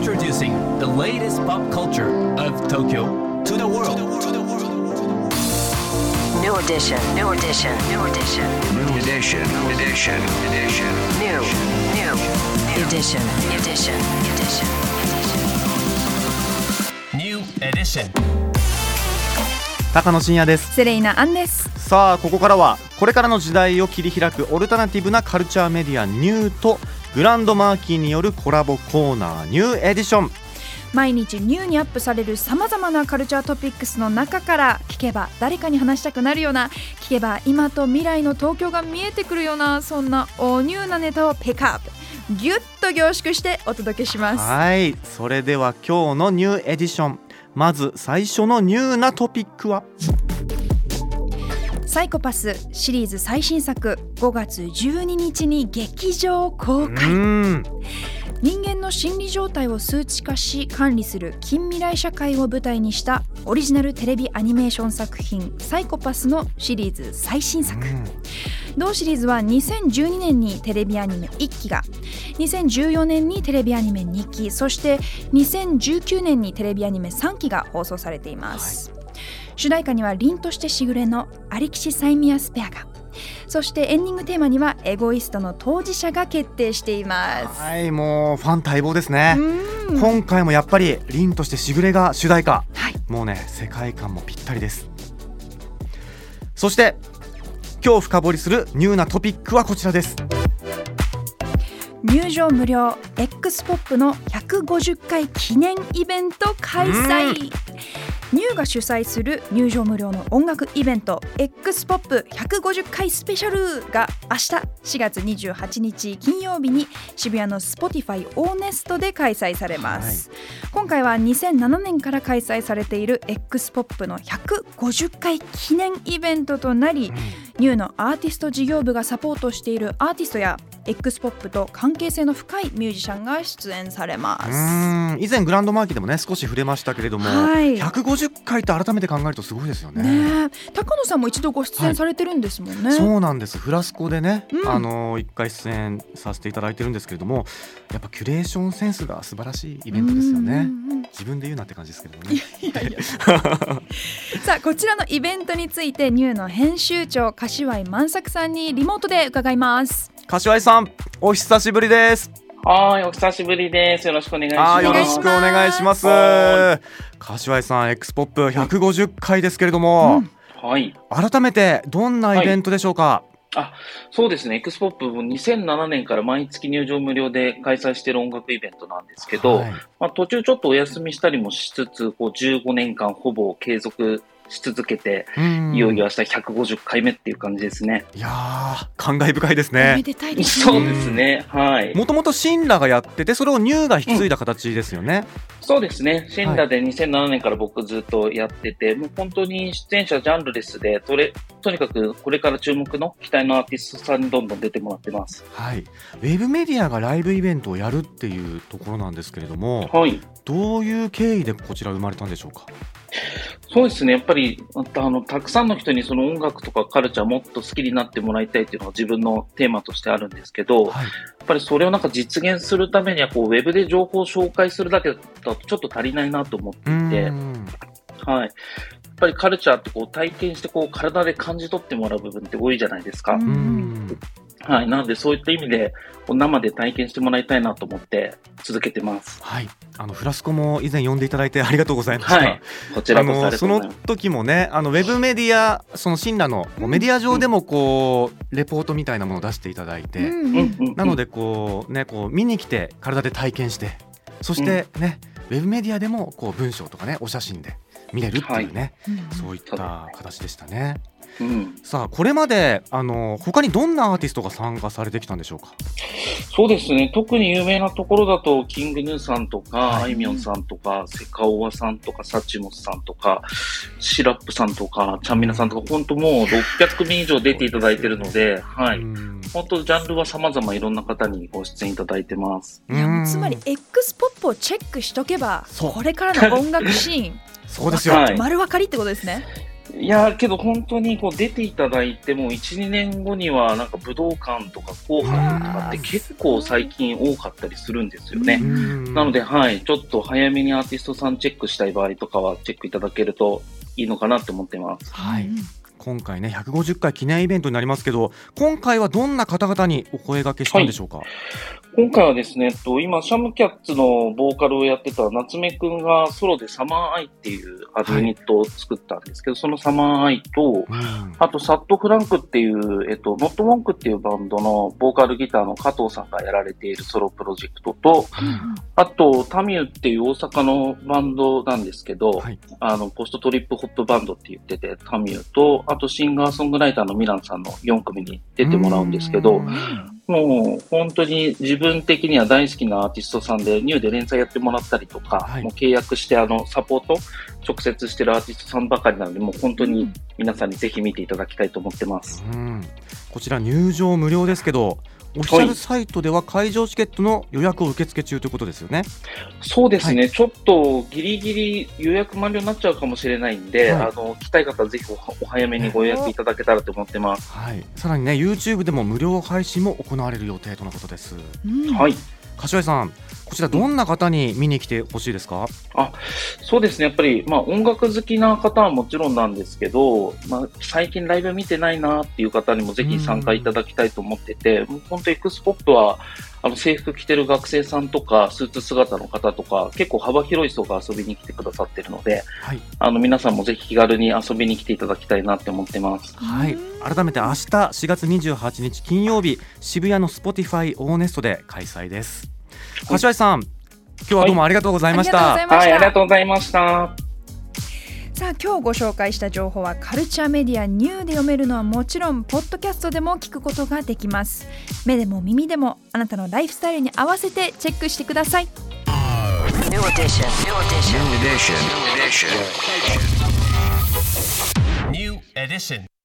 Introducing the latest pop culture of Tokyo to the world. New edition. New edition. New edition. New edition. Edition. Edition. New. New. Edition. Edition. Edition. New edition. 高野真也ですセレイナアンですさあここからはこれからの時代を切り開くオルタナティブなカルチャーメディアニューとGRAND MARQUEE によるコラボコーナー new edition。毎日ニューにアップされるさまざまなカルチャートピックスの中から聞けば誰かに話したくなるような聞けば今と未来の東京が見えてくるようなそんなおニューなネタをピックアップ。ギュッと凝縮してお届けします。はい。それでは今日の new edition。まず最初のニューなトピックは？サイコパスシリーズ最新作5月12日に劇場公う開人間の心理状態を数値化し管理する近未来社会を舞台にしたオリジナルテレビアニメーション作品「サイコパス」のシリーズ最新作。同シリーズは2012年にテレビアニメ1期が2014年にテレビアニメ2期そして2019年にテレビアニメ3期が放送されています、主題歌には凛としてしぐれのアリキシ・サイミアスペアが。そしてエンディングテーマにはエゴイストの当事者が決定しています。はいもうファン待望ですね。うん。今回もやっぱり凛としてしぐれが主題歌。はい。もうね世界観もぴったりです。そして今日深掘りするニューなトピックはこちらです。入場無料 X ポップの150回記念イベント開催ニューが主催する入場無料の音楽イベント X ポップ150回スペシャルが明日4月28日金曜日に渋谷の Spotify オーネストで開催されます、今回は2007年から開催されている X ポップの150回記念イベントとなり、ニューのアーティスト事業部がサポートしているアーティストや X ポップと関係性の深いミュージシャンが出演されまうす。以前グランドマーキーでもね少し触れましたけれども、はい。150回って改めて考えるとすごいですよね。ねえ。高野さんも一度ご出演されてるんですもんね。そうなんです。フラスコでね、うん。あの一回出演させていただいてるんですけれどもやっぱキュレーションセンスが素晴らしいイベントですよね。うんうんうん自分で言うなって感じですけれどもね さあこちらのイベントについてニューの編集長柏井万作さんにリモートで伺います。柏井さんお久しぶりですはい、お久しぶりです。よろしくお願いします。よろしくお願いしますは柏井さん X ポップ150回ですけれども、はい。改めてどんなイベントでしょうか、あ、そうですね。X ポップも2007年から毎月入場無料で開催している音楽イベントなんですけど、はいまあ、途中ちょっとお休みしたりもしつつ、こう15年間ほぼ継続し続けて、うんいよいよ明日150回目っていう感じですね。いやー感慨深いですおめねでたいですそうね。ですね。はい。もともとシンラがやっててそれをニューが引き継いだ形ですよね、そうですね。シンラで2007年から僕ずっとやってて、もう本当に出演者ジャンルレスで、とれ、とにかくこれから注目の期待のアーティストさんにどんどん出てもらってます。はい、ウェブメディアがライブイベントをやるっていうところなんですけれどもはい。どういう経緯でこちら生まれたんでしょうか？そうですね。やっぱり、あの、たくさんの人にその音楽とかカルチャーもっと好きになってもらいたいっていうのが自分のテーマとしてあるんですけど、やはいっぱりそれをなんか実現するためには、こう、ウェブで情報を紹介するだけだとちょっと足りないなと思ってういて、んはい。やっぱりカルチャーってこう体験してこう体で感じ取ってもらう部分って多いじゃないですか。うんうんはい。なのでそういった意味で生で体験してもらいたいなと思って続けてます。はいあのフラスコも以前呼んでいただいてありがとうございました、はい。こちらあこその。時もねあのウェブメディアそのシンラのメディア上でもこうレポートみたいなものを出していただいて、うんうんうんうんなのでこうねこう見に来て体で体験してそしてね、ウェブメディアでもこう文章とかねお写真で見れるっていうね、うんそういった形でしたね。うん、さあこれまであの他にどんなアーティストが参加されてきたんでしょうか？そうですね。特に有名なところだと、キングヌーさんとか、はいあいみょんさんとか、セカオワさんとか、サチモスさんとか、シラップさんとか、チャンミナさんとか、本当もう600組以上出ていただいてるので、はい。うん本当ジャンルは様々いろんな方にご出演いただいてます。つまりうん X ポップをチェックしとけばこれからの音楽シーン そうですよ。はい丸分かりってことですね。いやーけど本当にこう出ていただいてもう1、2年後にはなんか武道館とか紅白とかって結構最近多かったりするんですよね。なので、はい、ちょっと早めにアーティストさんチェックしたい場合とかはチェックいただけるといいのかなって思ってます。はい、今回ね150回記念イベントになりますけど今回はどんな方々にお声掛けしたんでしょうか、今回はですね、えっと、今、シャムキャッツのボーカルをやってた夏目くんがソロでサマーアイっていうあのはいユニットを作ったんですけど、そのサマーアイと、うん。あと、サットフランクっていう、えっと、ノットウォンクっていうバンドのボーカルギターの加藤さんがやられているソロプロジェクトと、あと、タミューっていう大阪のバンドなんですけど、はい。あの、ポストトリップホットバンドって言ってて、タミューと、あとシンガーソングライターのミランさんの4組に出てもらうんですけど、もう本当に自分的には大好きなアーティストさんで、ニューで連載やってもらったりとか、はい。もう契約してあのサポート直接してるアーティストさんばかりなので、もう本当に皆さんにぜひ見ていただきたいと思ってます。うん。こちら入場無料ですけどオフィシャルサイトでは会場チケットの予約を受付中ということですよね。そうですね、ちょっとギリギリ予約満了になっちゃうかもしれないんで、はいあの来たい方はぜひおお早めにご予約いただけたらと思ってます。はい、さらにね YouTube でも無料配信も行われる予定とのことです。うんはい。柏井さん、こちらどんな方に見に来てほしいですか？そうですね、やっぱり、まあ、音楽好きな方はもちろんなんですけど、まあ、最近ライブ見てないなっていう方にもぜひ参加いただきたいと思ってて、もう本当、エクスポップは、あの制服着てる学生さんとか、スーツ姿の方とか、結構幅広い層が遊びに来てくださってるので、はい、あの皆さんもぜひ気軽に遊びに来ていただきたいなって思ってます。はい、改めて明日4月28日金曜日渋谷の Spotify オーネストで開催です。柏井さん、今日はどうもありがとうございました。ありがとうございましたはい、ありがとうございました。さあ今日ご紹介した情報はカルチャーメディアニューで読めるのはもちろんポッドキャストでも聞くことができます目でも耳でもあなたのライフスタイルに合わせてチェックしてください New edition. New edition. New edition. New edition. New edition.